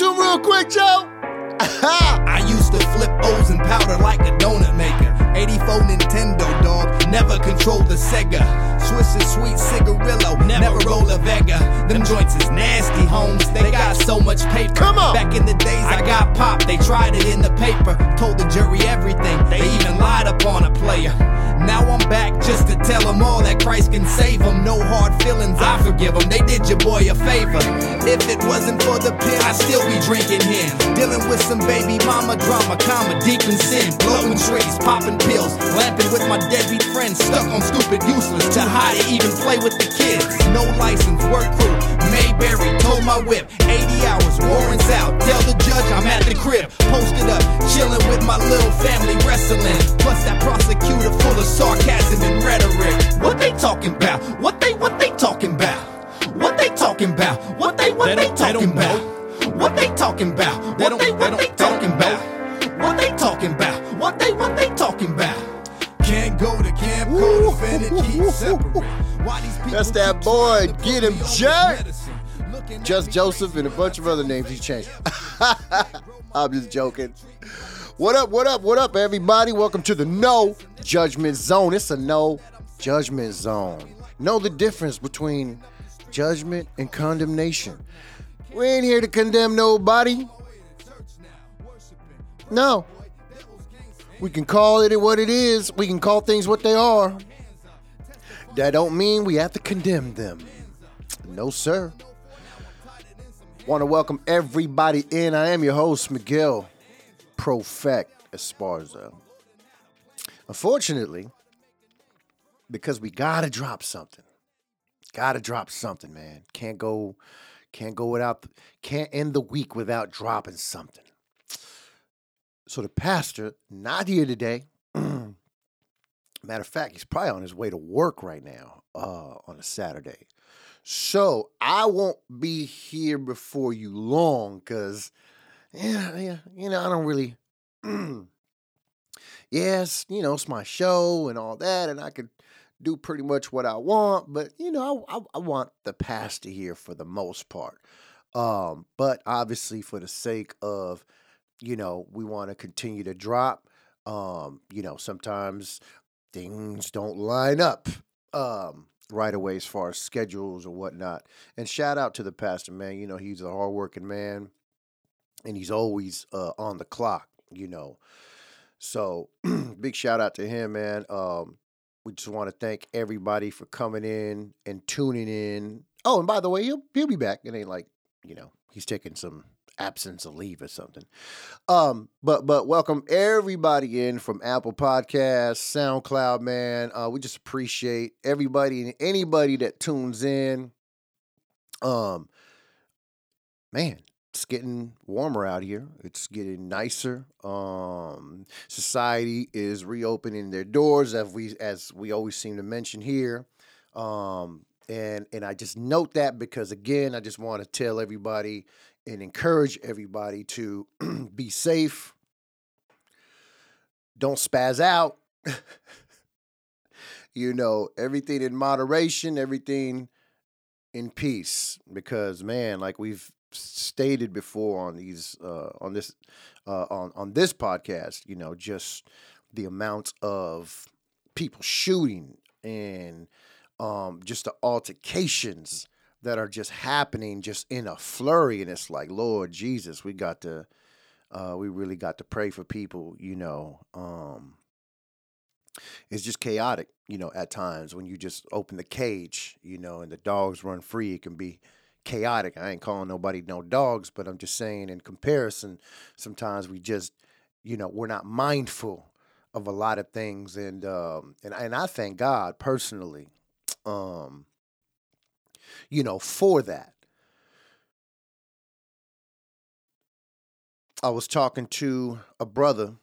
Him real quick, Joe. I used to flip O's and powder like a donut maker. 84 Nintendo dog, never controlled the Sega. Swiss and sweet cigarillo, never roll a Vega. Them joints is nasty, homes. They got so much paper. Come on. Back in the days, I got popped. They tried it in the paper, told the jury everything. They even lied upon a player. Now I'm back just to tell them all that Christ can save them. No hard feelings, I forgive them. They did your boy a favor. If it wasn't for the pen, I'd still be drinking him. Dealing with some baby mama drama, comma, deep in sin. Blowing trees, popping pills, lamping with my deadbeat friends. Stuck on stupid, useless, too high to even play with the kids. No license, work crew, Mayberry, told my whip. 80 hours, warrants out. Tell the judge I'm at the crib. Posted up, chilling with my little family wrestling. Plus that prosecutor full of sarcasm and rhetoric. What they talking about? What they, what they talking about? What they talking about? What they, what They they, talking about? What they talking about? They What don't- they, they what they they talking about? What they talking about? What they, what they talking about? Can't go to camp, co-defendant, keep separate. Why these people That's that boy. Get him, Jack. medicine? Looking at Just Joseph and a bunch of other names he's changed. I'm just joking. What up, what up, what up, everybody? Welcome to the No Judgment Zone. It's a no judgment zone. Know the difference between judgment and condemnation. We ain't here to condemn nobody. No. We can call it what it is. We can call things what they are. That don't mean we have to condemn them. No, sir. Want to welcome everybody in. I am your host, Miguel Profect Esparza. Unfortunately, because we gotta drop something. Gotta drop something, man. Can't go, can't go without, can't end the week without dropping something. So the pastor not here today. Matter of fact, he's probably on his way to work right now uh, on a Saturday. So I won't be here before you long because, yeah, yeah, you know, I don't really. yes, you know, it's my show and all that, and I could do pretty much what I want, but you know, I, I, I want the pastor here for the most part. Um, but obviously, for the sake of, you know, we want to continue to drop. Um, you know, sometimes things don't line up. Um, right away as far as schedules or whatnot. And shout out to the pastor, man. You know, he's a hardworking man and he's always uh, on the clock, you know. So big shout out to him, man. Um, we just want to thank everybody for coming in and tuning in. Oh, and by the way, he'll he'll be back. It ain't like, you know, he's taking some absence of leave or something. Um, but but welcome everybody in from Apple Podcasts, SoundCloud, man. Uh, we just appreciate everybody and anybody that tunes in. Um, man, it's getting warmer out here. It's getting nicer. Um, society is reopening their doors, as we as we always seem to mention here. Um, and and I just note that because again, I just want to tell everybody and encourage everybody to be safe. Don't spaz out. you know, everything in moderation, everything in peace. Because man, like we've stated before on these uh on this uh on on this podcast, you know, just the amount of people shooting and um just the altercations that are just happening just in a flurry and it's like lord jesus we got to uh we really got to pray for people you know um it's just chaotic you know at times when you just open the cage you know and the dogs run free it can be chaotic. I ain't calling nobody no dogs but i'm just saying in comparison sometimes we just you know we're not mindful of a lot of things and um and, and i thank god personally um you know, for that. I was talking to a brother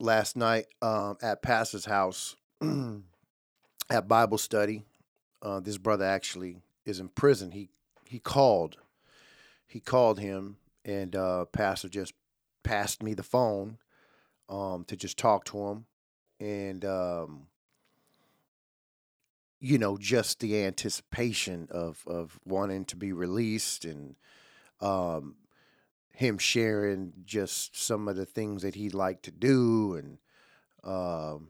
last night um, at Pastor's house at Bible study. Uh, this brother actually is in prison. He he called, he called him, and uh, Pastor just passed me the phone um, to just talk to him, and um, you know, just the anticipation of of wanting to be released and um, him sharing just some of the things that he'd like to do, and um,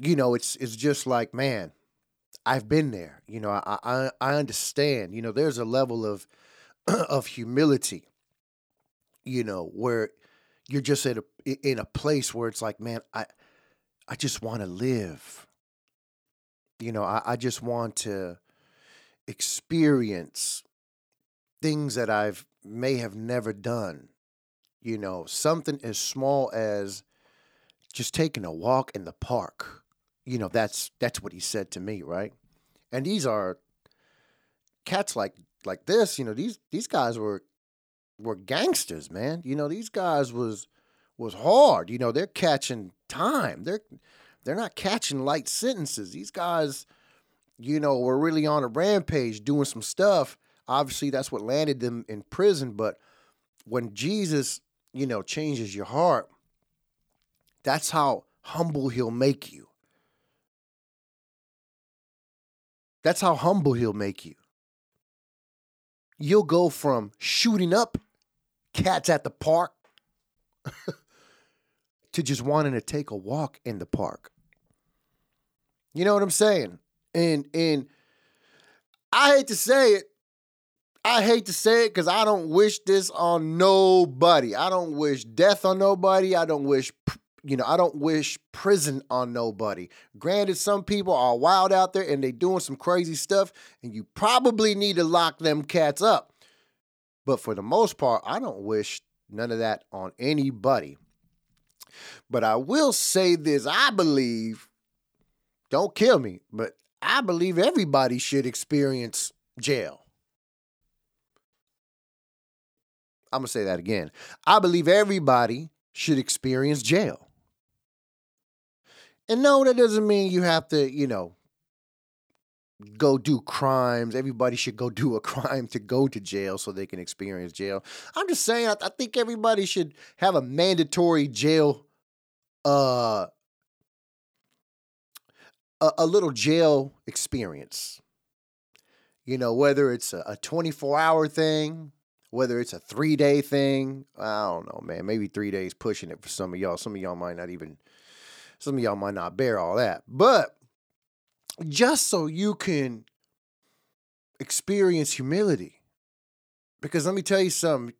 you know, it's it's just like, man, I've been there. You know, I I, I understand. You know, there's a level of of humility. You know, where you're just at a in a place where it's like, man, I I just want to live. You know, I, I just want to experience things that I've may have never done. You know, something as small as just taking a walk in the park. You know, that's that's what he said to me, right? And these are cats like like this, you know, these these guys were were gangsters, man. You know, these guys was was hard. You know, they're catching time. They're they're not catching light sentences. These guys, you know, were really on a rampage doing some stuff. Obviously, that's what landed them in prison. But when Jesus, you know, changes your heart, that's how humble he'll make you. That's how humble he'll make you. You'll go from shooting up cats at the park to just wanting to take a walk in the park. You know what I'm saying? And and I hate to say it. I hate to say it because I don't wish this on nobody. I don't wish death on nobody. I don't wish you know, I don't wish prison on nobody. Granted, some people are wild out there and they doing some crazy stuff, and you probably need to lock them cats up. But for the most part, I don't wish none of that on anybody. But I will say this I believe, don't kill me, but I believe everybody should experience jail. I'm going to say that again. I believe everybody should experience jail. And no, that doesn't mean you have to, you know, go do crimes. Everybody should go do a crime to go to jail so they can experience jail. I'm just saying, I, I think everybody should have a mandatory jail, uh, a, a little jail experience. You know, whether it's a 24 hour thing, whether it's a three day thing. I don't know, man. Maybe three days pushing it for some of y'all. Some of y'all might not even, some of y'all might not bear all that. But just so you can experience humility. Because let me tell you something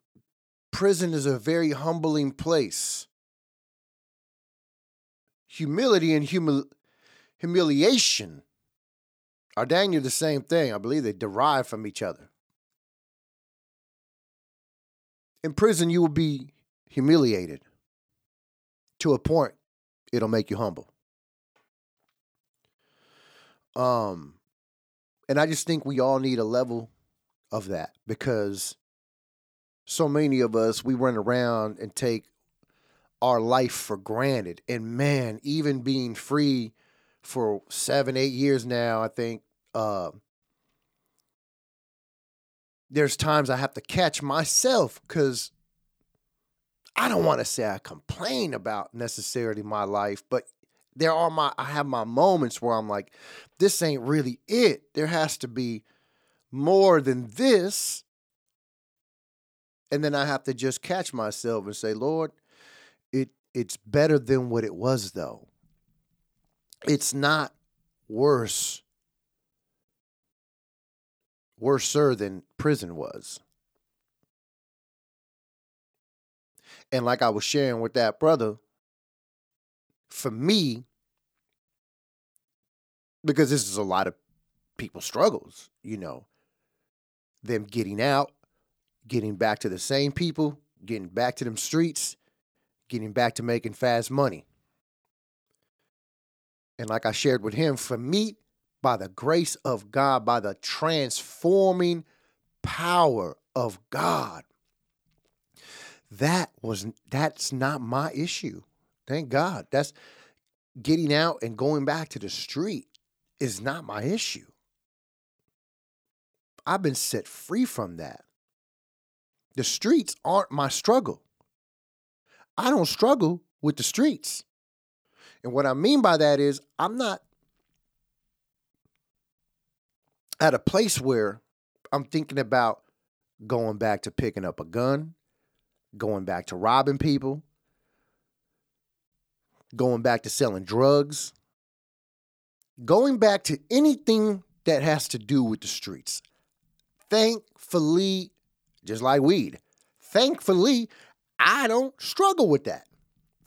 prison is a very humbling place. Humility and humil- humiliation are dang near the same thing. I believe they derive from each other. In prison, you will be humiliated to a point, it'll make you humble. Um, and I just think we all need a level of that because so many of us we run around and take our life for granted. And man, even being free for seven, eight years now, I think uh, there's times I have to catch myself because I don't want to say I complain about necessarily my life, but there are my I have my moments where I'm like, this ain't really it. There has to be more than this. And then I have to just catch myself and say, Lord, it it's better than what it was though. It's not worse. Worser than prison was. And like I was sharing with that brother, for me, because this is a lot of people's struggles, you know, them getting out, getting back to the same people, getting back to them streets, getting back to making fast money. And like I shared with him, for me, by the grace of God, by the transforming power of God, that was that's not my issue. Thank God. That's getting out and going back to the street is not my issue. I've been set free from that. The streets aren't my struggle. I don't struggle with the streets. And what I mean by that is, I'm not at a place where I'm thinking about going back to picking up a gun, going back to robbing people, going back to selling drugs, going back to anything that has to do with the streets. Thankfully, just like weed, thankfully, I don't struggle with that.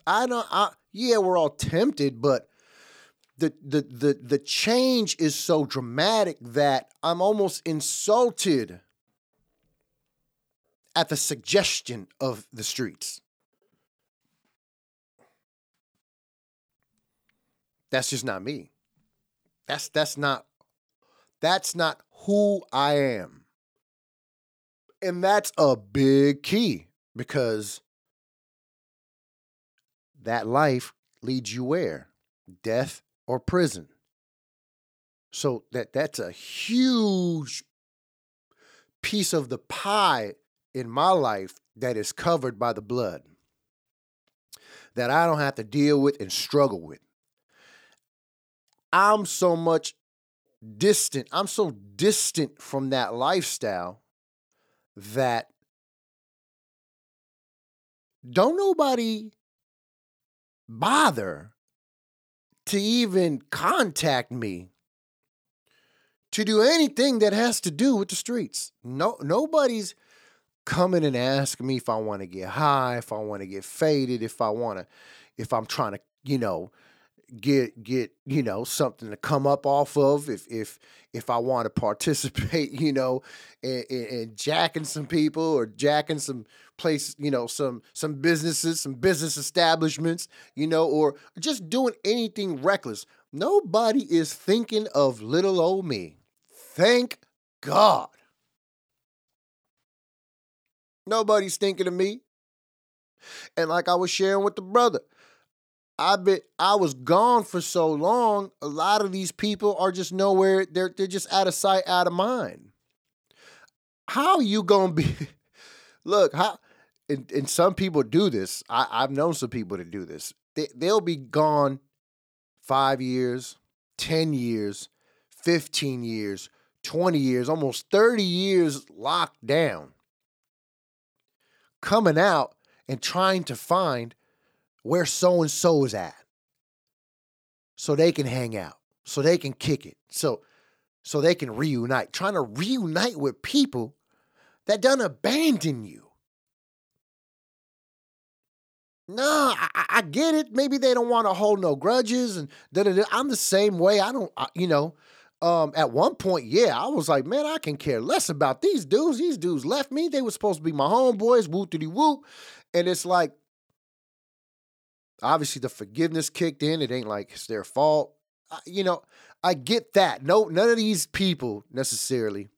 I don't I yeah, we're all tempted, but the the the the change is so dramatic that I'm almost insulted at the suggestion of the streets. That's just not me. That's that's not that's not who I am. And that's a big key because that life leads you where? Death or prison. So that that's a huge piece of the pie in my life that is covered by the blood that I don't have to deal with and struggle with. I'm so much distant. I'm so distant from that lifestyle that don't nobody bother to even contact me to do anything that has to do with the streets. No nobody's coming and asking me if I want to get high, if I want to get faded, if I want to if I'm trying to, you know, get get you know something to come up off of if if if I want to participate you know in, in, in, jacking some people or jacking some place you know some some businesses some business establishments you know or just doing anything reckless. Nobody is thinking of little old me. Thank god. Nobody's thinking of me. And like I was sharing with the brother I bet I was gone for so long. A lot of these people are just nowhere. They're they're just out of sight, out of mind. How you gonna be? Look, how and, and some people do this. I, I've known some people to do this. They they'll be gone five years, ten years, fifteen years, twenty years, almost thirty years locked down. Coming out and trying to find where so and so is at so they can hang out, so they can kick it, so so they can reunite. Trying to reunite with people that done abandon you. No, I, I, get it. Maybe they don't want to hold no grudges, and da, da, da. I'm the same way. I don't, I, you know. Um, at one point, yeah, I was like, man, I can care less about these dudes. These dudes left me. They were supposed to be my homeboys, whoop diddy whoop. And it's like, obviously the forgiveness kicked in. It ain't like it's their fault. you know, I get that. No, none of these people necessarily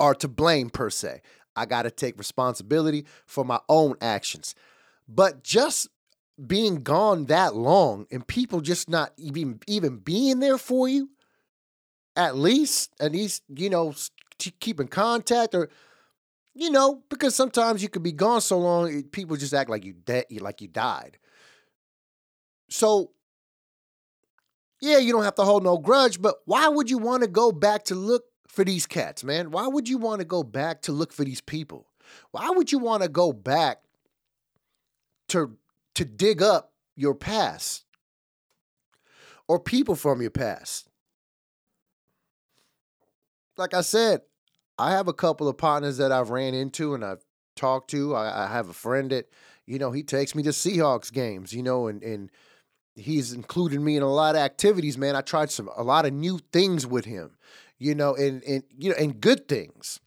are to blame per se. I got to take responsibility for my own actions. But just being gone that long and people just not even even being there for you, at least at least you know keep in contact or you know because sometimes you could be gone so long people just act like you dead like you died so, yeah, you don't have to hold no grudge, but why would you want to go back to look for these cats, man? Why would you want to go back to look for these people? Why would you want to go back to to dig up your past or people from your past? Like I said, I have a couple of partners that I've ran into and I've talked to. I, I have a friend that, you know, he takes me to Seahawks games, you know, and and he's included me in a lot of activities, man. I tried some a lot of new things with him, you know, and and you know, and good things.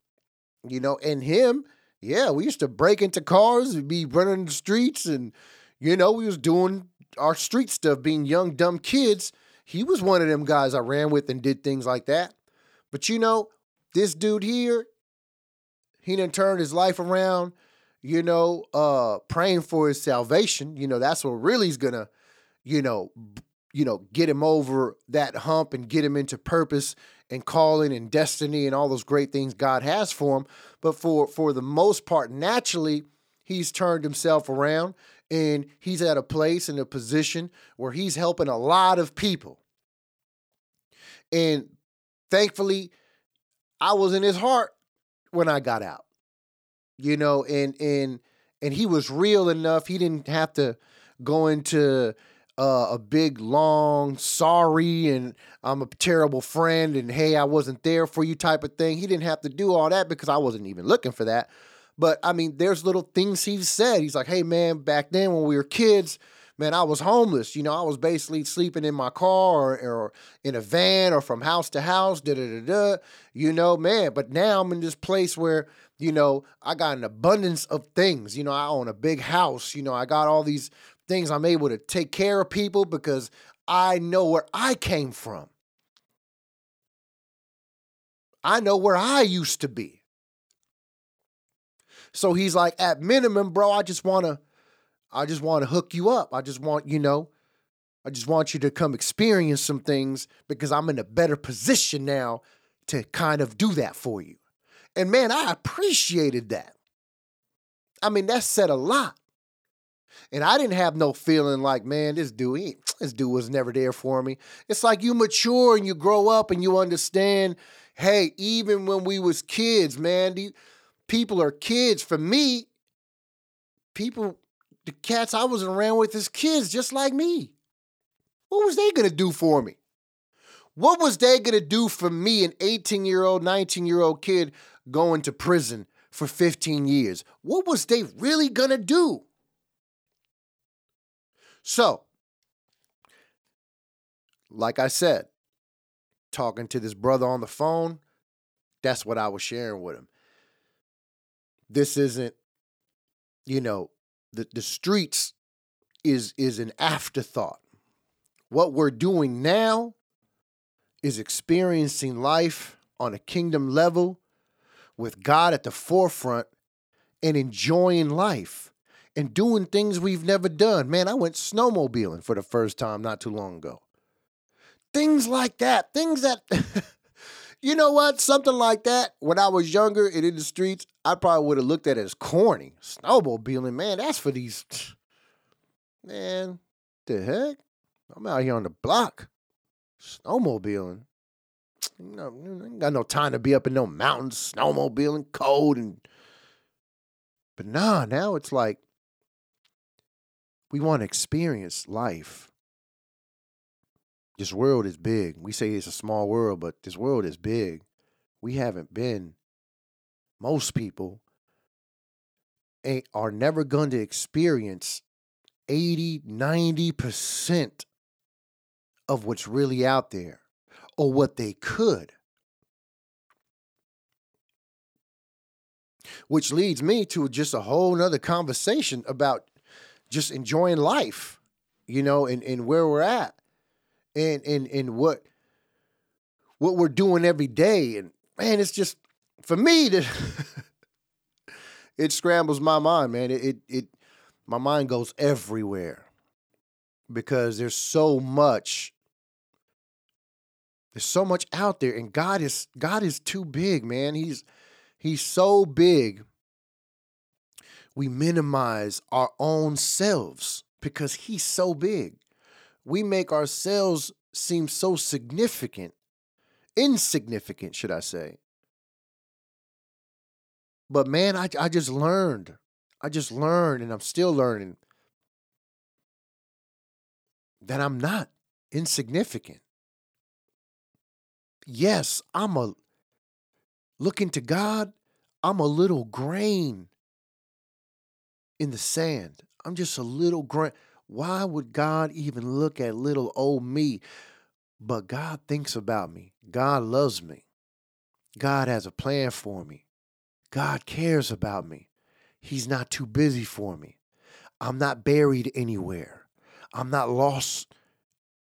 You know, and him, yeah, we used to break into cars, we'd be running the streets, and you know, we was doing our street stuff, being young, dumb kids. He was one of them guys I ran with and did things like that. But you know, this dude here, he done turned his life around, you know, uh, praying for his salvation. You know, that's what really is gonna you know, you know, get him over that hump and get him into purpose and calling and destiny and all those great things God has for him. But for for the most part, naturally, he's turned himself around and he's at a place and a position where he's helping a lot of people. And thankfully, I was in his heart when I got out. you know, and and and he was real enough. He didn't have to go into uh, a big long sorry and I'm a terrible friend and hey I wasn't there for you type of thing. He didn't have to do all that because I wasn't even looking for that. But I mean, there's little things he's said. He's like, hey man, back then when we were kids, man, I was homeless. You know, I was basically sleeping in my car or, or in a van or from house to house, da da da da. You know, man. But now I'm in this place where, you know, I got an abundance of things. You know, I own a big house. You know, I got all these things. I'm able to take care of people because I know where I came from. I know where I used to be. So he's like, at minimum, bro, I just want to I just want to hook you up. I just want, you know, I just want you to come experience some things because I'm in a better position now to kind of do that for you. And man, I appreciated that. I mean, that said a lot. And I didn't have no feeling like, man, this dude, this dude was never there for me. It's like you mature and you grow up and you understand, hey, even when we was kids, man, people are kids. For me, people the cats I was around with as kids, just like me. What was they gonna do for me? What was they gonna do for me, an 18 year old, 19 year old kid going to prison for 15 years? What was they really gonna do? So, like I said, talking to this brother on the phone, that's what I was sharing with him. This isn't, you know, the, the streets is is an afterthought. What we're doing now is experiencing life on a kingdom level with God at the forefront and enjoying life and doing things we've never done. Man, I went snowmobiling for the first time not too long ago. Things like that, things that You know what? Something like that. When I was younger and in the streets, I probably would have looked at it as corny. Snowmobiling, man, that's for these. Man, the heck? I'm out here on the block. Snowmobiling. You know, ain't got no time to be up in no mountains, snowmobiling, cold, and. But nah, now it's like we want to experience life this world is big. We say it's a small world, but this world is big. We haven't been, most people are never going to experience 80, 90% of what's really out there or what they could. Which leads me to just a whole nother conversation about just enjoying life, you know, and, and where we're at and and and what what we're doing every day. And man, it's just for me that it scrambles my mind, man. It, it it my mind goes everywhere because there's so much there's so much out there and God is God is too big, man. He's he's so big. We minimize our own selves because he's so big we make ourselves seem so significant, insignificant, should I say. But man, I, I just learned. I just learned, and I'm still learning that I'm not insignificant. Yes, I'm a, looking to God, I'm a little grain in the sand. I'm just a little grain. Why would God even look at little old me? But God thinks about me. God loves me. God has a plan for me. God cares about me. He's not too busy for me. I'm not buried anywhere. I'm not lost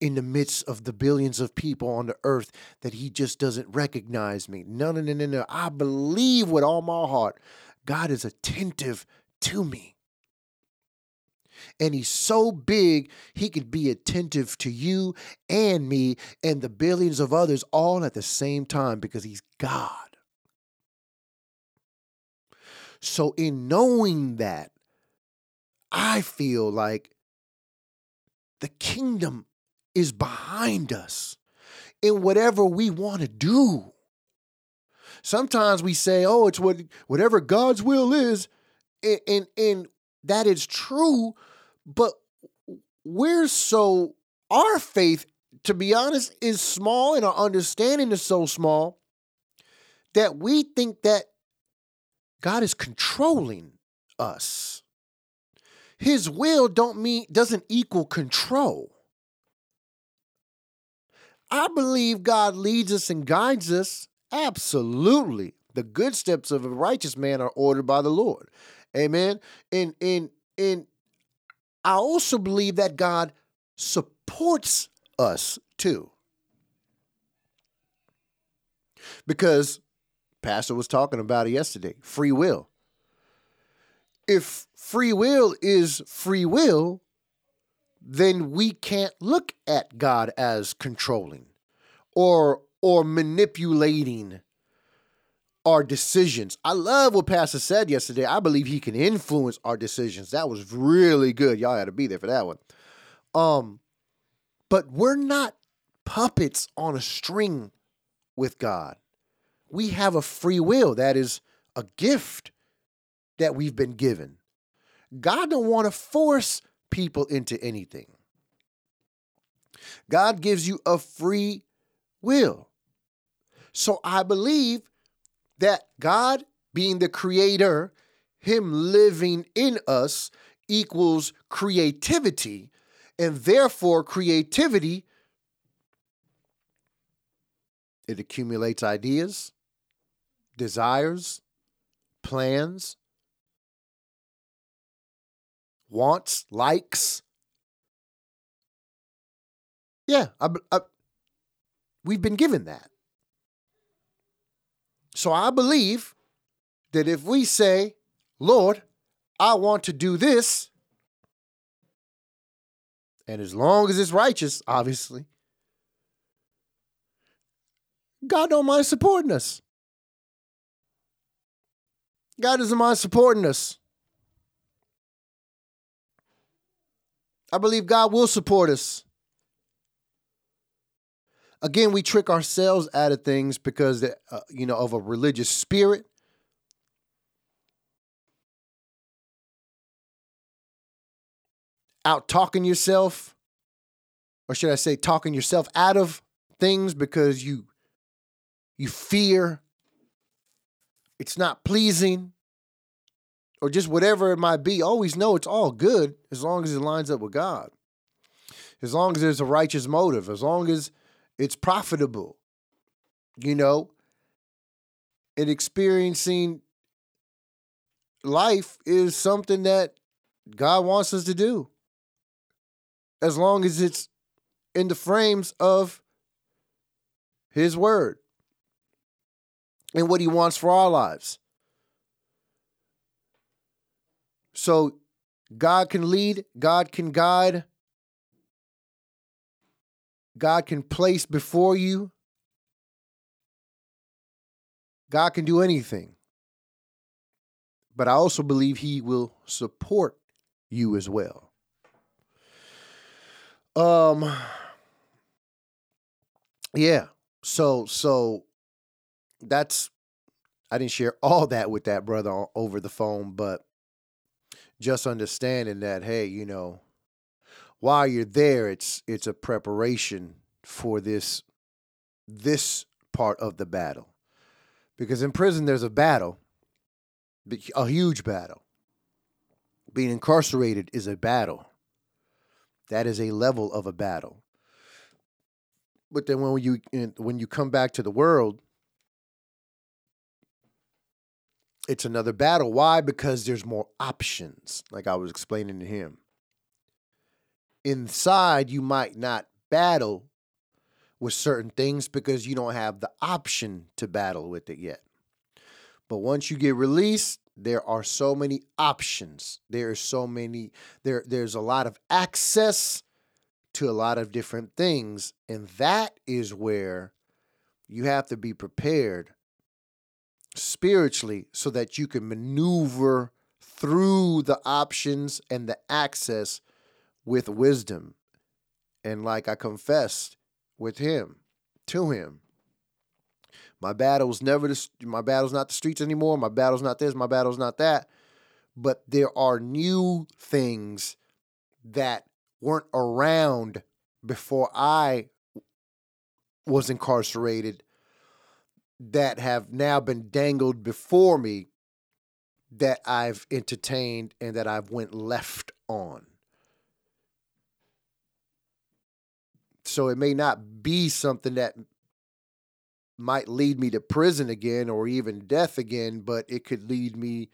in the midst of the billions of people on the earth that he just doesn't recognize me. No, no, no, no, no. I believe with all my heart God is attentive to me. And he's so big, he could be attentive to you and me and the billions of others all at the same time because he's God. So, in knowing that, I feel like the kingdom is behind us in whatever we want to do. Sometimes we say, "Oh, it's what whatever God's will is," and and, and that is true, but we're so our faith, to be honest, is small and our understanding is so small that we think that God is controlling us. His will don't mean doesn't equal control. I believe God leads us and guides us. Absolutely. The good steps of a righteous man are ordered by the Lord. Amen. And and and I also believe that God supports us too. Because Pastor was talking about it yesterday, free will. If free will is free will, then we can't look at God as controlling or or manipulating our decisions. I love what Pastor said yesterday. I believe he can influence our decisions. That was really good. Y'all had to be there for that one. Um, but we're not puppets on a string with God. We have a free will that is a gift that we've been given. God don't want to force people into anything. God gives you a free will. So I believe that God being the creator, him living in us equals creativity, and therefore creativity it accumulates ideas, desires, plans, wants, likes. Yeah, I, I, we've been given that. So I believe that if we say, Lord, I want to do this, and as long as it's righteous, obviously, God don't mind supporting us. God doesn't mind supporting us. I believe God will support us. Again, we trick ourselves out of things because uh, you know of a religious spirit. Out talking yourself, or should I say, talking yourself out of things because you you fear it's not pleasing or just whatever it might be, always know it's all good as long as it lines up with God. As long as there's a righteous motive, as long as it's profitable, you know, and experiencing life is something that God wants us to do. As long as it's in the frames of His Word and what He wants for our lives. So God can lead, God can guide, God can place before you. God can do anything. But I also believe He will support you as well. Um yeah. So so that's I didn't share all that with that brother over the phone, but just understanding that hey you know while you're there it's it's a preparation for this this part of the battle because in prison there's a battle a huge battle being incarcerated is a battle that is a level of a battle but then when you when you come back to the world it's another battle. Why? Because there's more options, like I was explaining to him. Inside, you might not battle with certain things because you don't have the option to battle with it yet. But once you get released, there are so many options. There are so many there there's a lot of access to a lot of different things and that is where you have to be prepared spiritually so that you can maneuver through the options and the access with wisdom. And like I confessed with him, to him, My battle's never the, my battle's not the streets anymore. My battle's not this. My battle's not that. But there are new things that weren't around before I was incarcerated that have now been dangled before me that I've entertained and that I've went left on. So it may not be something that might lead me to prison again or even death again, but it could lead me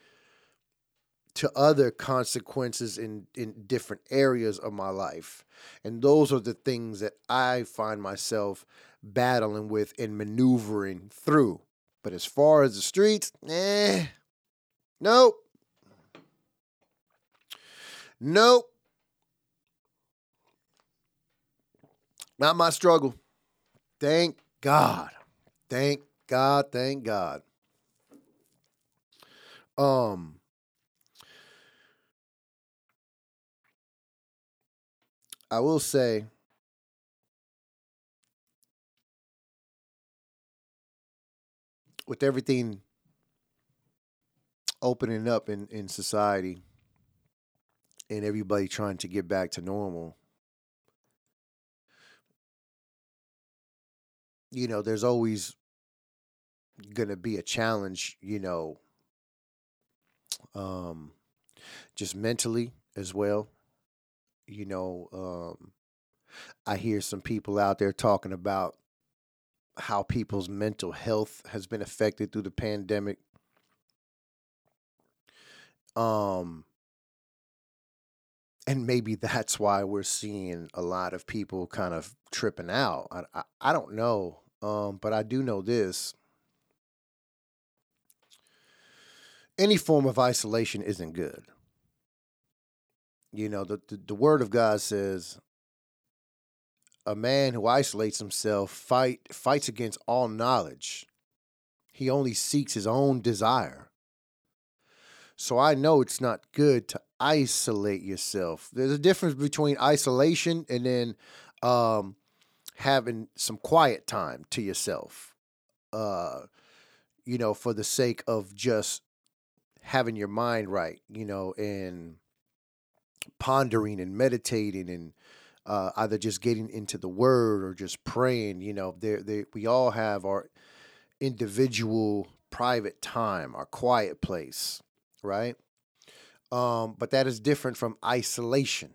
to other consequences in, in different areas of my life. And those are the things that I find myself battling with and maneuvering through. But as far as the streets, eh, nope. Nope. Not my struggle. Thank God. Thank God. Thank God. Um, I will say with everything opening up in, in society and everybody trying to get back to normal, you know, there's always going to be a challenge, you know, um, just mentally as well you know, um, I hear some people out there talking about how people's mental health has been affected through the pandemic. Um, and maybe that's why we're seeing a lot of people kind of tripping out. I, I, I don't know, um, but I do know this. Any form of isolation isn't good. You know, the, the, the word of God says a man who isolates himself fight fights against all knowledge. He only seeks his own desire. So I know it's not good to isolate yourself. There's a difference between isolation and then um, having some quiet time to yourself. Uh, you know, for the sake of just having your mind right, you know, and pondering and meditating and uh, either just getting into the word or just praying. You know, they they we all have our individual private time, our quiet place, right? Um, but that is different from isolation.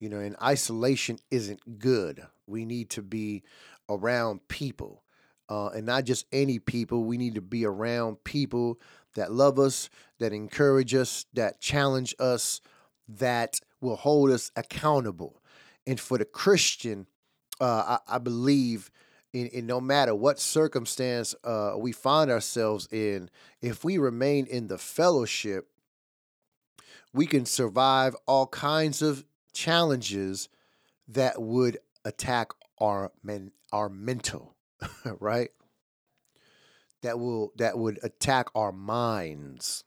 You know, and isolation isn't good. We need to be around people, uh, and not just any people. We need to be around people that love us, that encourage us, that challenge us, that will hold us accountable. And for the Christian, uh, I, I, believe in, in, no matter what circumstance uh, we find ourselves in, if we remain in the fellowship, we can survive all kinds of challenges that would attack our men, our mental, right? That will that would attack our minds.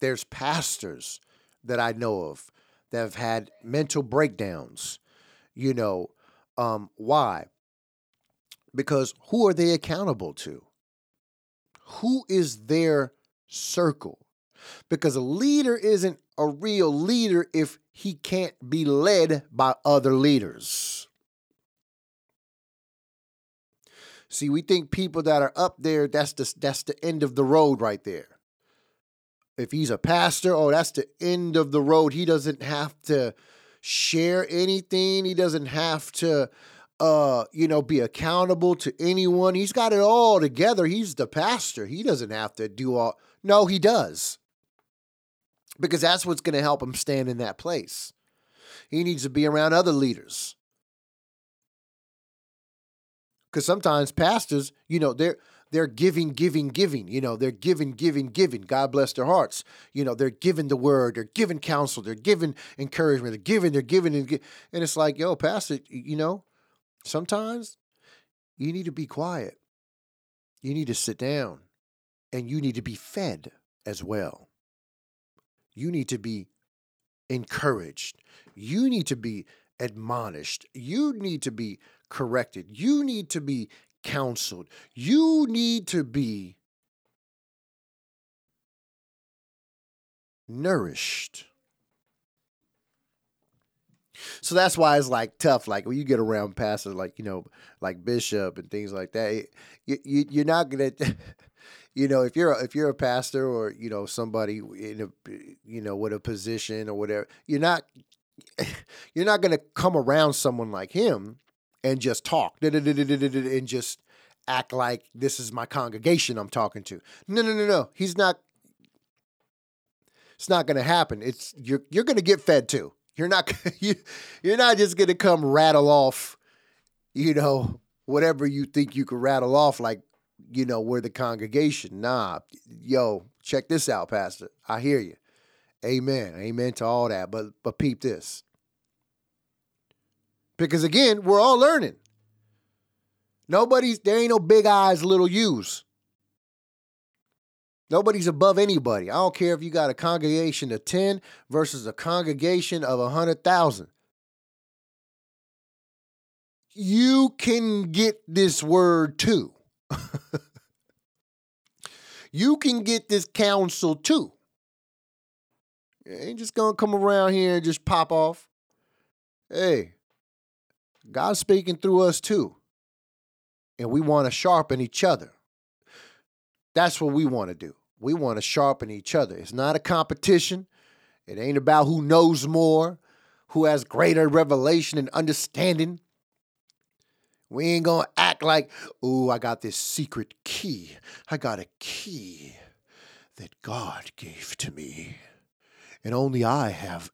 There's pastors that I know of that have had mental breakdowns. You know, um, why? Because who are they accountable to? Who is their circle? Because a leader isn't a real leader if he can't be led by other leaders. See, we think people that are up there, that's the, that's the end of the road right there if he's a pastor, oh, that's the end of the road. He doesn't have to share anything. He doesn't have to uh, you know, be accountable to anyone. He's got it all together. He's the pastor. He doesn't have to do all No, he does. Because that's what's going to help him stand in that place. He needs to be around other leaders. Because sometimes pastors, you know, they're they're giving, giving, giving. You know, they're giving, giving, giving. God bless their hearts. You know, they're giving the word, they're giving counsel, they're giving encouragement, they're giving, they're giving, and, and it's like, yo, Pastor, you know, sometimes you need to be quiet. You need to sit down and you need to be fed as well. You need to be encouraged. You need to be admonished. You need to be corrected. You need to be counseled. You need to be nourished. So that's why it's like tough. Like when you get around pastors, like you know, like Bishop and things like that, you, you you're not gonna, you know, if you're a, if you're a pastor or you know somebody in a you know with a position or whatever, you're not you're not gonna come around someone like him and just talk and just act like this is my congregation I'm talking to. No, no, no, no. He's not. It's not going to happen. It's you're you're going to get fed too. You're not you, you're not just going to come rattle off, you know, whatever you think you could rattle off like, you know, we're the congregation. Nah, yo, check this out, pastor. I hear you. Amen. Amen to all that. But but peep this. Because again, we're all learning. Nobody's there ain't no big eyes, little U's. Nobody's above anybody. I don't care if you got a congregation of 10 versus a congregation of 100,000. You can get this word too. you can get this counsel too. You ain't just gonna come around here and just pop off. Hey, God's speaking through us too. And we want to sharpen each other. That's what we want to do. We want to sharpen each other. It's not a competition. It ain't about who knows more, who has greater revelation and understanding. We ain't to act like, oh, I got this secret key. I got a key that God gave to me. And only I have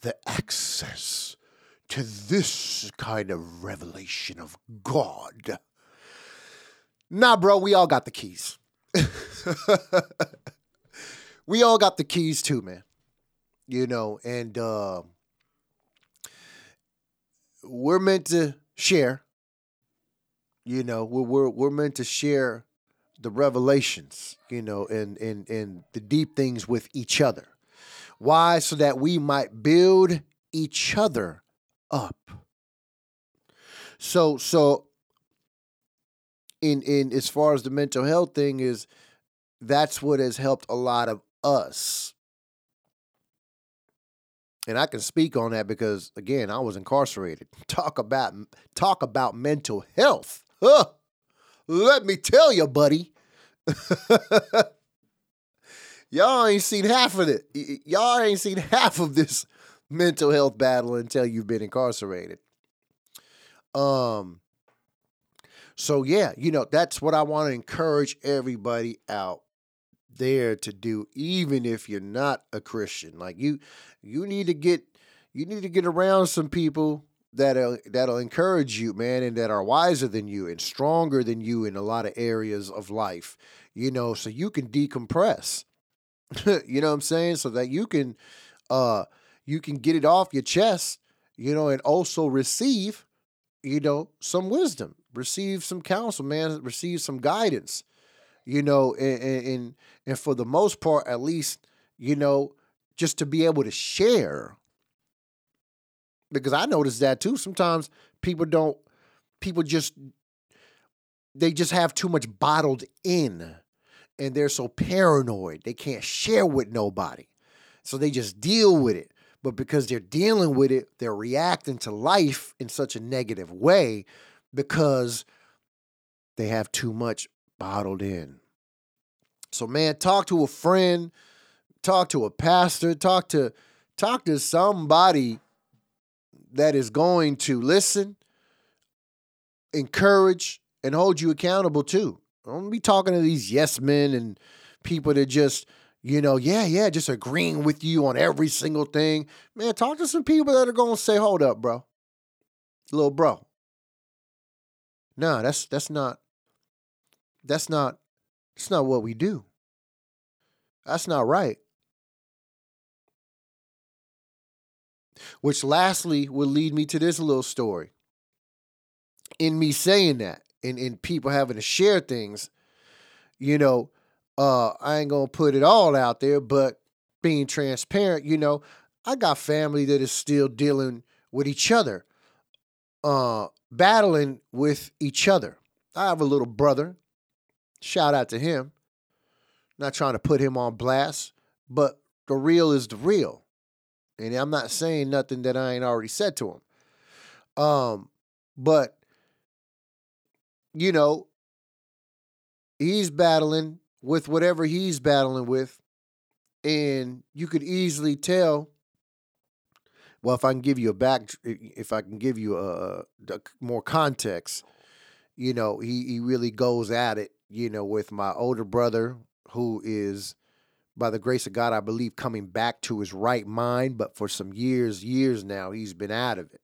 the access to this kind of revelation of God. Nah, bro, we all got the keys. we all got the keys too, man. You know, and uh, we're meant to share. You know, we're, we're we're meant to share the revelations, you know, and and and the deep things with each other. Why? So that we might build each other up. So so in in as far as the mental health thing is that's what has helped a lot of us. And I can speak on that because again, I was incarcerated. Talk about talk about mental health. Huh. Let me tell you, buddy. y'all ain't seen half of it. Y'all ain't seen half of this mental health battle until you've been incarcerated. Um so yeah, you know, that's what I want to encourage everybody out there to do even if you're not a Christian. Like you you need to get you need to get around some people that'll that'll encourage you, man, and that are wiser than you and stronger than you in a lot of areas of life. You know, so you can decompress. you know what I'm saying? So that you can uh you can get it off your chest, you know, and also receive, you know, some wisdom receive some counsel, man, receive some guidance, you know, and, and and for the most part, at least, you know, just to be able to share. Because I noticed that too. Sometimes people don't, people just, they just have too much bottled in and they're so paranoid. They can't share with nobody. So they just deal with it. But because they're dealing with it, they're reacting to life in such a negative way because they have too much bottled in. So man, talk to a friend, talk to a pastor, talk to talk to somebody that is going to listen, encourage, and hold you accountable too. Don't be talking to these yes men and people that just, you know, yeah, yeah, just agreeing with you on every single thing. Man, talk to some people that are going to say, hold up, bro. Little bro, no, that's that's not that's not that's not what we do. That's not right. Which lastly will lead me to this little story. In me saying that, and in people having to share things, you know, uh, I ain't gonna put it all out there, but being transparent, you know, I got family that is still dealing with each other. Uh, battling with each other. I have a little brother. Shout out to him. Not trying to put him on blast, but the real is the real. And I'm not saying nothing that I ain't already said to him. Um, but you know, he's battling with whatever he's battling with. And you could easily tell. Well, if I can give you a back, if I can give you a, a more context, you know, he he really goes at it. You know, with my older brother, who is, by the grace of God, I believe, coming back to his right mind. But for some years, years now, he's been out of it.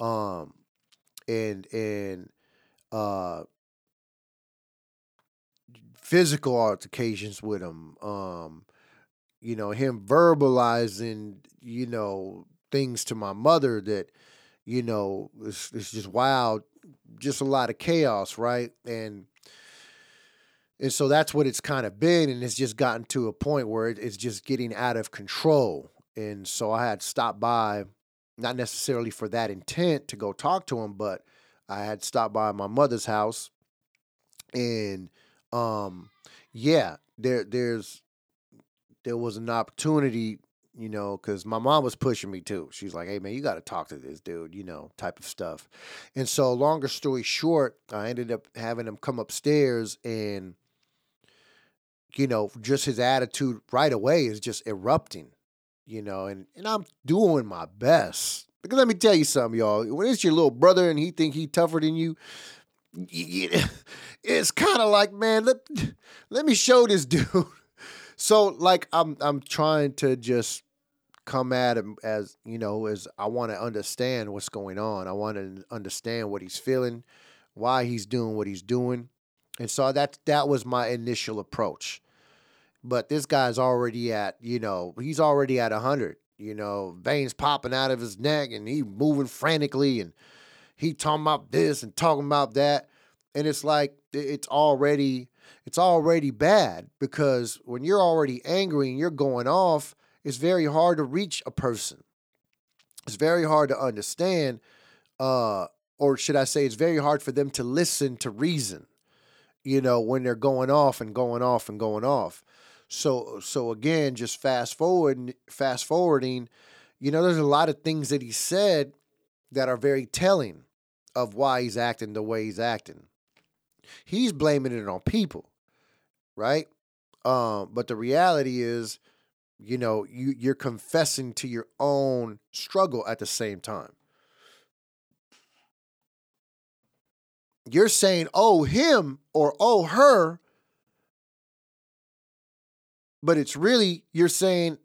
Um, and and uh physical altercations with him. Um, you know, him verbalizing, you know, things to my mother that, you know, it's, it's just wild, just a lot of chaos, right? And and so that's what it's kind of been, and it's just gotten to a point where it's just getting out of control. And so I had stopped by, not necessarily for that intent to go talk to him, but I had stopped by my mother's house, and um, yeah, there there's there was an opportunity, you know, because my mom was pushing me too. She's like, "Hey man, you got to talk to this dude," you know, type of stuff. And so, longer story short, I ended up having him come upstairs and. You know, just his attitude right away is just erupting, you know, and, and I'm doing my best. Because let me tell you something, y'all. When it's your little brother and he think he tougher than you, it's kind of like, man, let, let me show this dude. So like I'm I'm trying to just come at him as, you know, as I want to understand what's going on. I want to understand what he's feeling, why he's doing what he's doing. And so that that was my initial approach. But this guy's already at, you know, he's already at 100, you know, veins popping out of his neck and he moving frantically and he talking about this and talking about that. And it's like it's already it's already bad because when you're already angry and you're going off it's very hard to reach a person. It's very hard to understand uh or should i say it's very hard for them to listen to reason you know when they're going off and going off and going off so so again just fast forward fast forwarding you know there's a lot of things that he said that are very telling of why he's acting the way he's acting. He's blaming it on people, right? Um, but the reality is, you know, you you're confessing to your own struggle at the same time. You're saying, "Oh, him" or "Oh, her," but it's really you're saying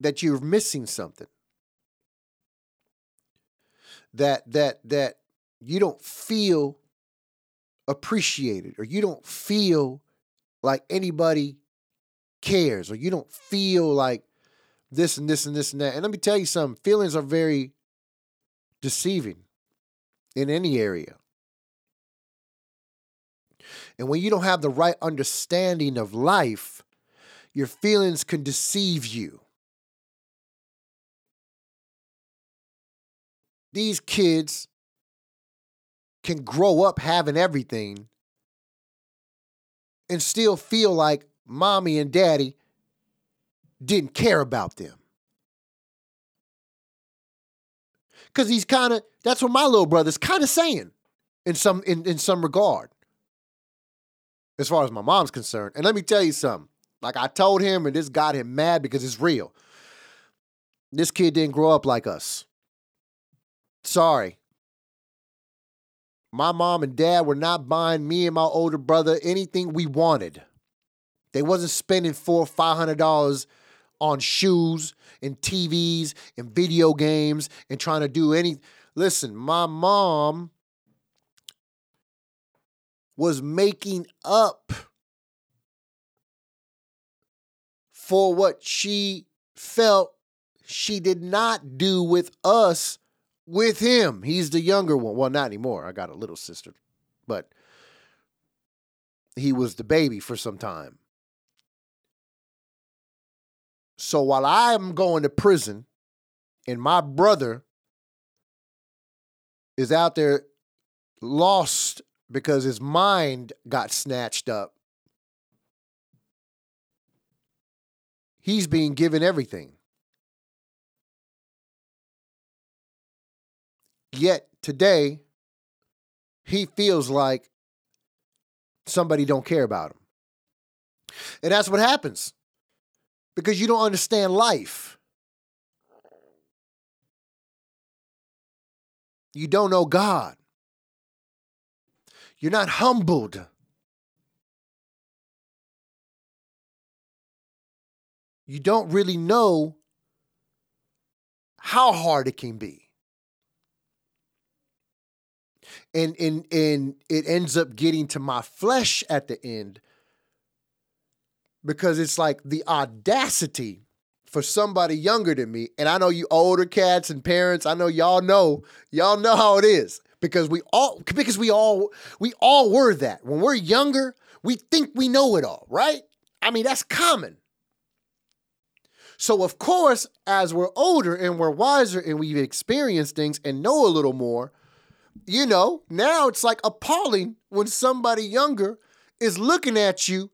that you're missing something that that that you don't feel appreciated or you don't feel like anybody cares or you don't feel like this and this and this and that. And let me tell you something, feelings are very deceiving in any area. And when you don't have the right understanding of life, your feelings can deceive you. these kids can grow up having everything and still feel like mommy and daddy didn't care about them. Cause he's kind of that's what my little brother's kind of saying in some in, in some regard. As far as my mom's concerned. And let me tell you something. Like I told him, and this got him mad because it's real. This kid didn't grow up like us. Sorry. My mom and dad were not buying me and my older brother anything we wanted. They wasn't spending four, or five hundred dollars on shoes and TVs and video games and trying to do any. Listen, my mom was making up for what she felt she did not do with us with him. He's the younger one. Well, not anymore. I got a little sister, but he was the baby for some time. So while I'm going to prison and my brother is out there lost because his mind got snatched up. He's being given everything. Yet today, he feels like somebody don't care about him. And that's what happens because you don't understand life. You don't know God. You're not humbled. You don't really know how hard it can be. And, and, and it ends up getting to my flesh at the end because it's like the audacity for somebody younger than me. And I know you older cats and parents, I know y'all know, y'all know how it is because we all because we all we all were that. When we're younger, we think we know it all, right? I mean, that's common. So of course, as we're older and we're wiser and we've experienced things and know a little more, you know, now it's like appalling when somebody younger is looking at you,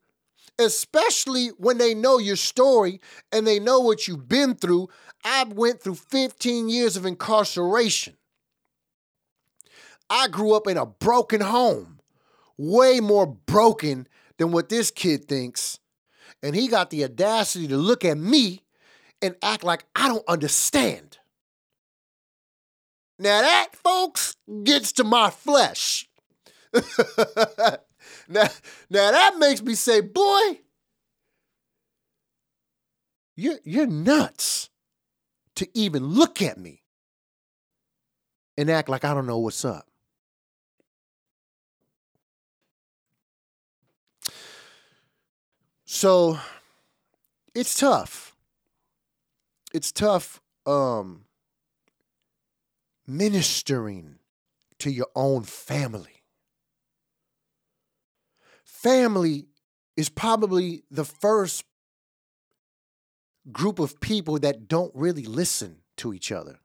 especially when they know your story and they know what you've been through. I went through 15 years of incarceration. I grew up in a broken home, way more broken than what this kid thinks. And he got the audacity to look at me and act like I don't understand. Now, that, folks, gets to my flesh. now, now, that makes me say, boy, you're, you're nuts to even look at me and act like I don't know what's up. So it's tough. It's tough um ministering to your own family. Family is probably the first group of people that don't really listen to each other.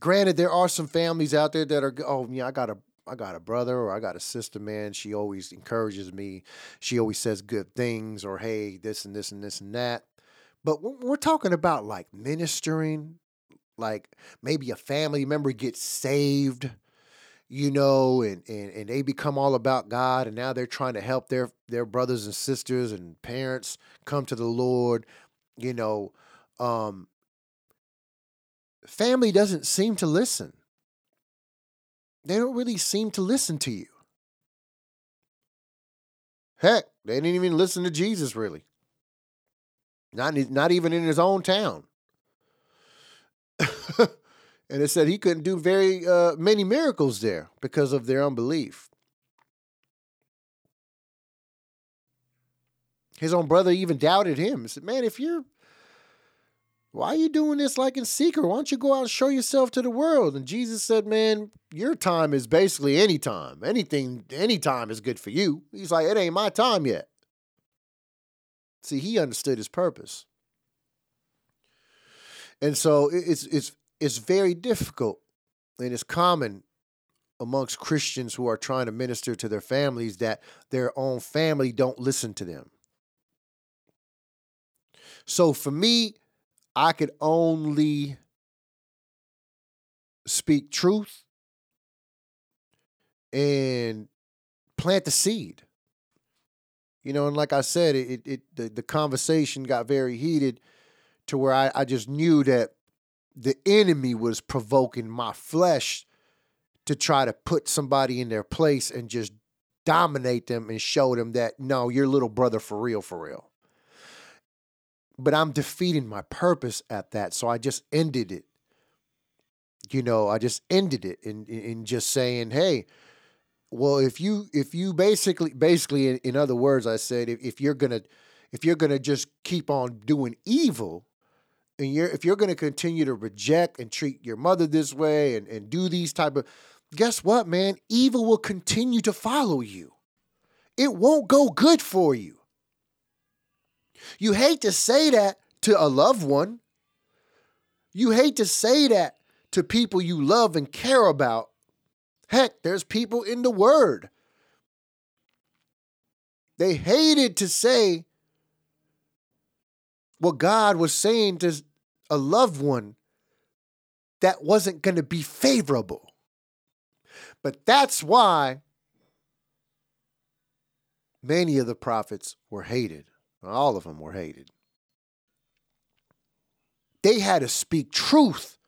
Granted, there are some families out there that are, oh, yeah, I got a I got a brother or I got a sister, man. She always encourages me. She always says good things or, hey, this and this and this and that. But we're talking about like ministering, like maybe a family member gets saved, you know, and, and, and they become all about God and now they're trying to help their, their brothers and sisters and parents come to the Lord, you know. Um, family doesn't seem to listen they don't really seem to listen to you. Heck, they didn't even listen to Jesus really. Not, not even in his own town. and it said he couldn't do very uh, many miracles there because of their unbelief. His own brother even doubted him. He said, Man, if you're why are you doing this like in secret? Why don't you go out and show yourself to the world? And Jesus said, Man, your time is basically any time. Anything, any time is good for you. He's like, It ain't my time yet. See, he understood his purpose. And so it's it's it's very difficult and it's common amongst Christians who are trying to minister to their families that their own family don't listen to them. So for me, I could only speak truth and plant the seed. You know, and like I said, it, it the, the conversation got very heated to where I, I just knew that the enemy was provoking my flesh to try to put somebody in their place and just dominate them and show them that no, your little brother for real, for real but I'm defeating my purpose at that. So I just ended it. You know, I just ended it in in just saying, hey, well, if you if you basically basically in, in other words, I said if, if you're gonna if you're gonna just keep on doing evil, and you're if you're gonna continue to reject and treat your mother this way and, and do these type of guess what, man? Evil will continue to follow you. It won't go good for you. You hate to say that to a loved one. You hate to say that to people you love and care about. Heck, there's people in the word. They hated to say what God was saying to a loved one that wasn't going to be favorable. But that's why many of the prophets were hated. All of them were hated. They had to speak truth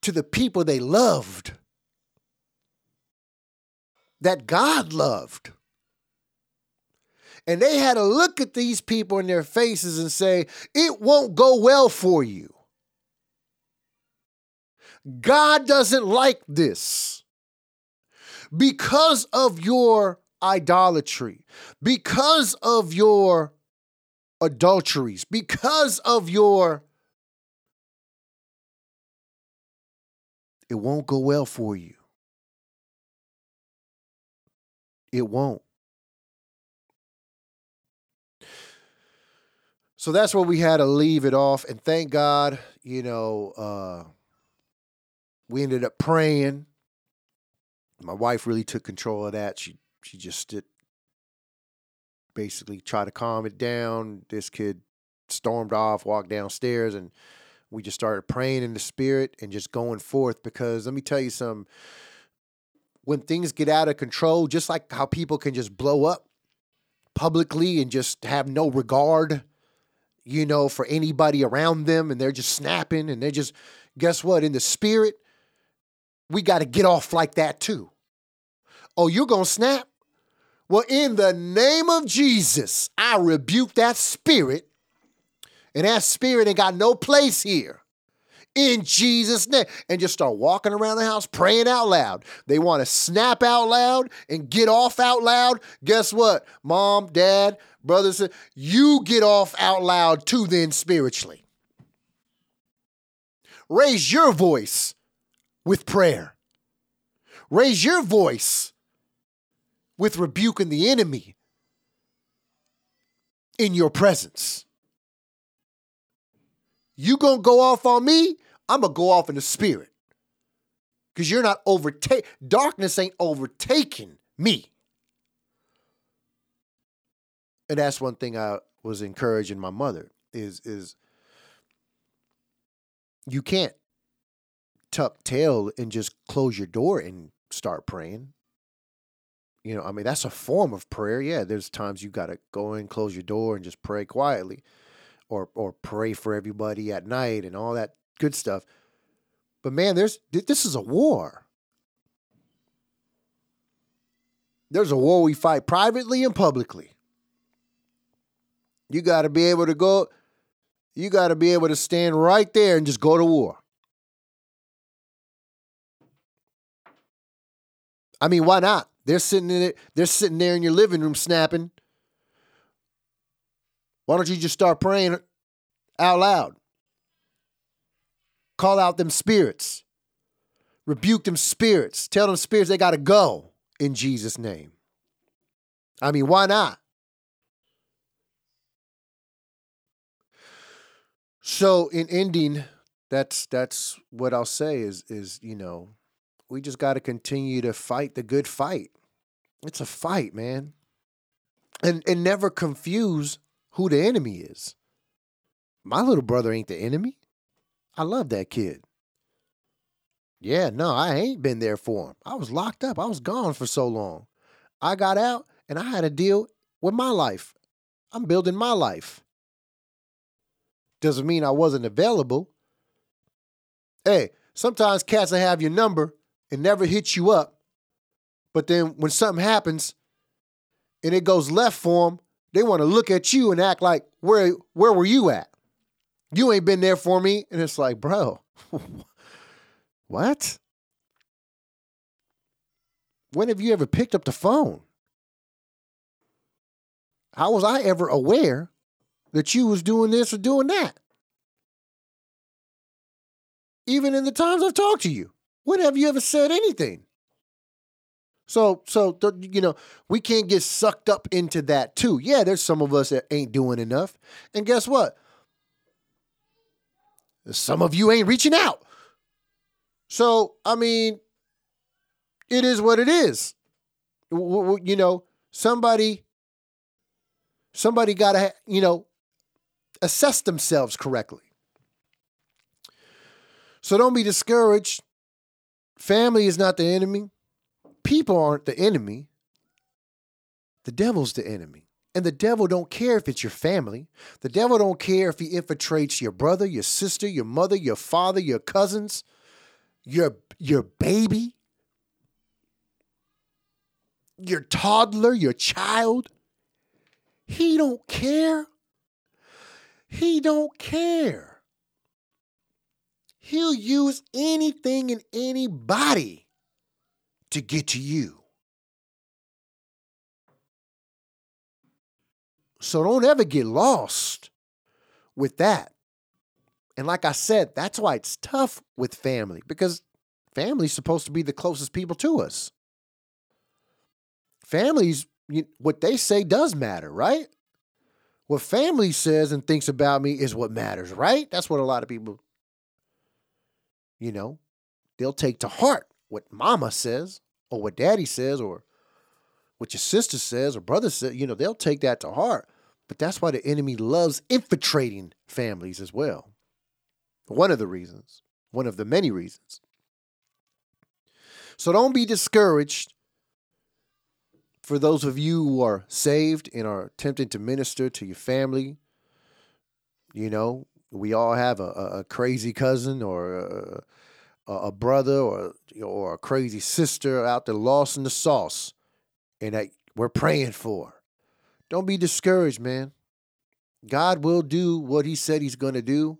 to the people they loved, that God loved. And they had to look at these people in their faces and say, It won't go well for you. God doesn't like this. Because of your idolatry, because of your adulteries, because of your. It won't go well for you. It won't. So that's where we had to leave it off. And thank God, you know, uh, we ended up praying. My wife really took control of that. She she just did basically try to calm it down. This kid stormed off, walked downstairs, and we just started praying in the spirit and just going forth. Because let me tell you something. When things get out of control, just like how people can just blow up publicly and just have no regard you know, for anybody around them and they're just snapping and they're just, guess what? In the spirit, we got to get off like that too. Oh, you're going to snap? Well, in the name of Jesus, I rebuke that spirit. And that spirit ain't got no place here in Jesus' name. And just start walking around the house praying out loud. They want to snap out loud and get off out loud. Guess what? Mom, dad, brothers, you get off out loud too, then spiritually. Raise your voice with prayer. Raise your voice with rebuking the enemy in your presence. You gonna go off on me? I'm gonna go off in the spirit. Because you're not overtake darkness ain't overtaking me. And that's one thing I was encouraging my mother is is you can't tuck tail and just close your door and start praying. You know, I mean, that's a form of prayer. Yeah, there's times you got to go in, close your door, and just pray quietly or or pray for everybody at night and all that good stuff. But man, there's this is a war. There's a war we fight privately and publicly. You got to be able to go you got to be able to stand right there and just go to war. I mean, why not? They're sitting in it, they're sitting there in your living room snapping. Why don't you just start praying out loud? Call out them spirits. Rebuke them spirits. Tell them spirits they got to go in Jesus' name. I mean, why not? So in ending, that's that's what I'll say is is, you know, we just got to continue to fight the good fight. It's a fight, man. And and never confuse who the enemy is. My little brother ain't the enemy. I love that kid. Yeah, no, I ain't been there for him. I was locked up. I was gone for so long. I got out and I had to deal with my life. I'm building my life. Doesn't mean I wasn't available. Hey, sometimes cats will have your number and never hit you up. But then when something happens and it goes left for them, they want to look at you and act like, where, where were you at? You ain't been there for me. And it's like, bro, what? When have you ever picked up the phone? How was I ever aware that you was doing this or doing that? Even in the times I've talked to you, when have you ever said anything? So, so you know, we can't get sucked up into that too. Yeah, there's some of us that ain't doing enough, and guess what? Some of you ain't reaching out. So, I mean, it is what it is. You know, somebody somebody got to, you know, assess themselves correctly. So don't be discouraged. Family is not the enemy. People aren't the enemy. The devil's the enemy. And the devil don't care if it's your family. The devil don't care if he infiltrates your brother, your sister, your mother, your father, your cousins, your your baby, your toddler, your child. He don't care. He don't care. He'll use anything and anybody to get to you. So don't ever get lost with that. And like I said, that's why it's tough with family because family's supposed to be the closest people to us. Families, what they say does matter, right? What family says and thinks about me is what matters, right? That's what a lot of people, you know, they'll take to heart what mama says or what daddy says or what your sister says or brother says. You know, they'll take that to heart. But that's why the enemy loves infiltrating families as well. One of the reasons, one of the many reasons. So don't be discouraged for those of you who are saved and are attempting to minister to your family. You know, we all have a, a crazy cousin or a, a brother or, or a crazy sister out there lost in the sauce and that we're praying for. Don't be discouraged, man. God will do what he said he's going to do.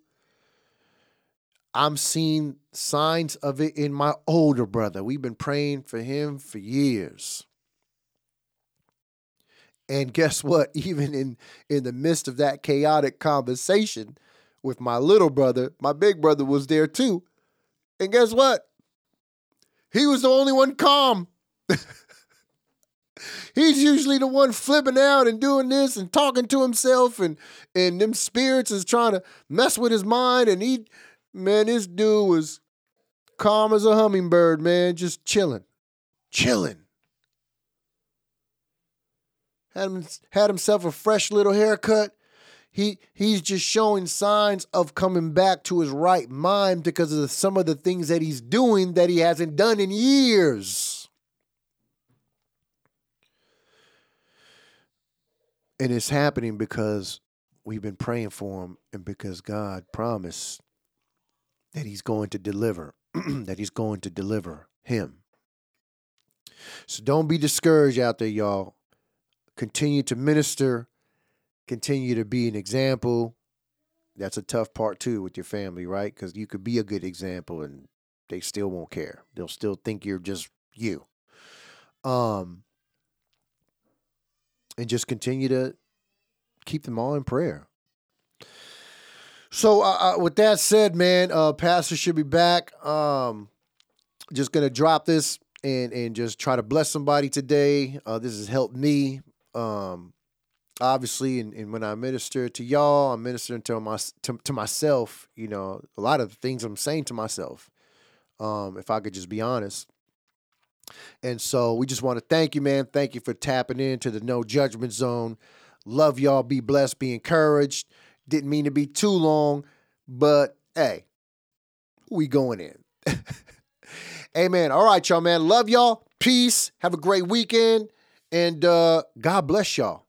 I'm seeing signs of it in my older brother. We've been praying for him for years. And guess what? Even in in the midst of that chaotic conversation with my little brother, my big brother was there too. And guess what? He was the only one calm. He's usually the one flipping out and doing this and talking to himself and and them spirits is trying to mess with his mind and he man, this dude was calm as a hummingbird, man, just chilling. Chilling. Had, him, had himself a fresh little haircut. He he's just showing signs of coming back to his right mind because of some of the things that he's doing that he hasn't done in years. And it's happening because we've been praying for him and because God promised that he's going to deliver, that he's going to deliver him. So don't be discouraged out there, y'all. Continue to minister, continue to be an example. That's a tough part too with your family, right? Because you could be a good example and they still won't care. They'll still think you're just you. Um, and just continue to keep them all in prayer. So, uh, uh, with that said, man, uh, Pastor should be back. Um, just gonna drop this and and just try to bless somebody today. Uh, this has helped me. Um, obviously, and, and when I minister to y'all, I'm ministering to my to, to myself. You know, a lot of the things I'm saying to myself. Um, if I could just be honest. And so we just want to thank you, man. Thank you for tapping into the no judgment zone. Love y'all. Be blessed. Be encouraged. Didn't mean to be too long, but hey, we going in. Amen. All right, y'all, man. Love y'all. Peace. Have a great weekend. And uh, God bless y'all.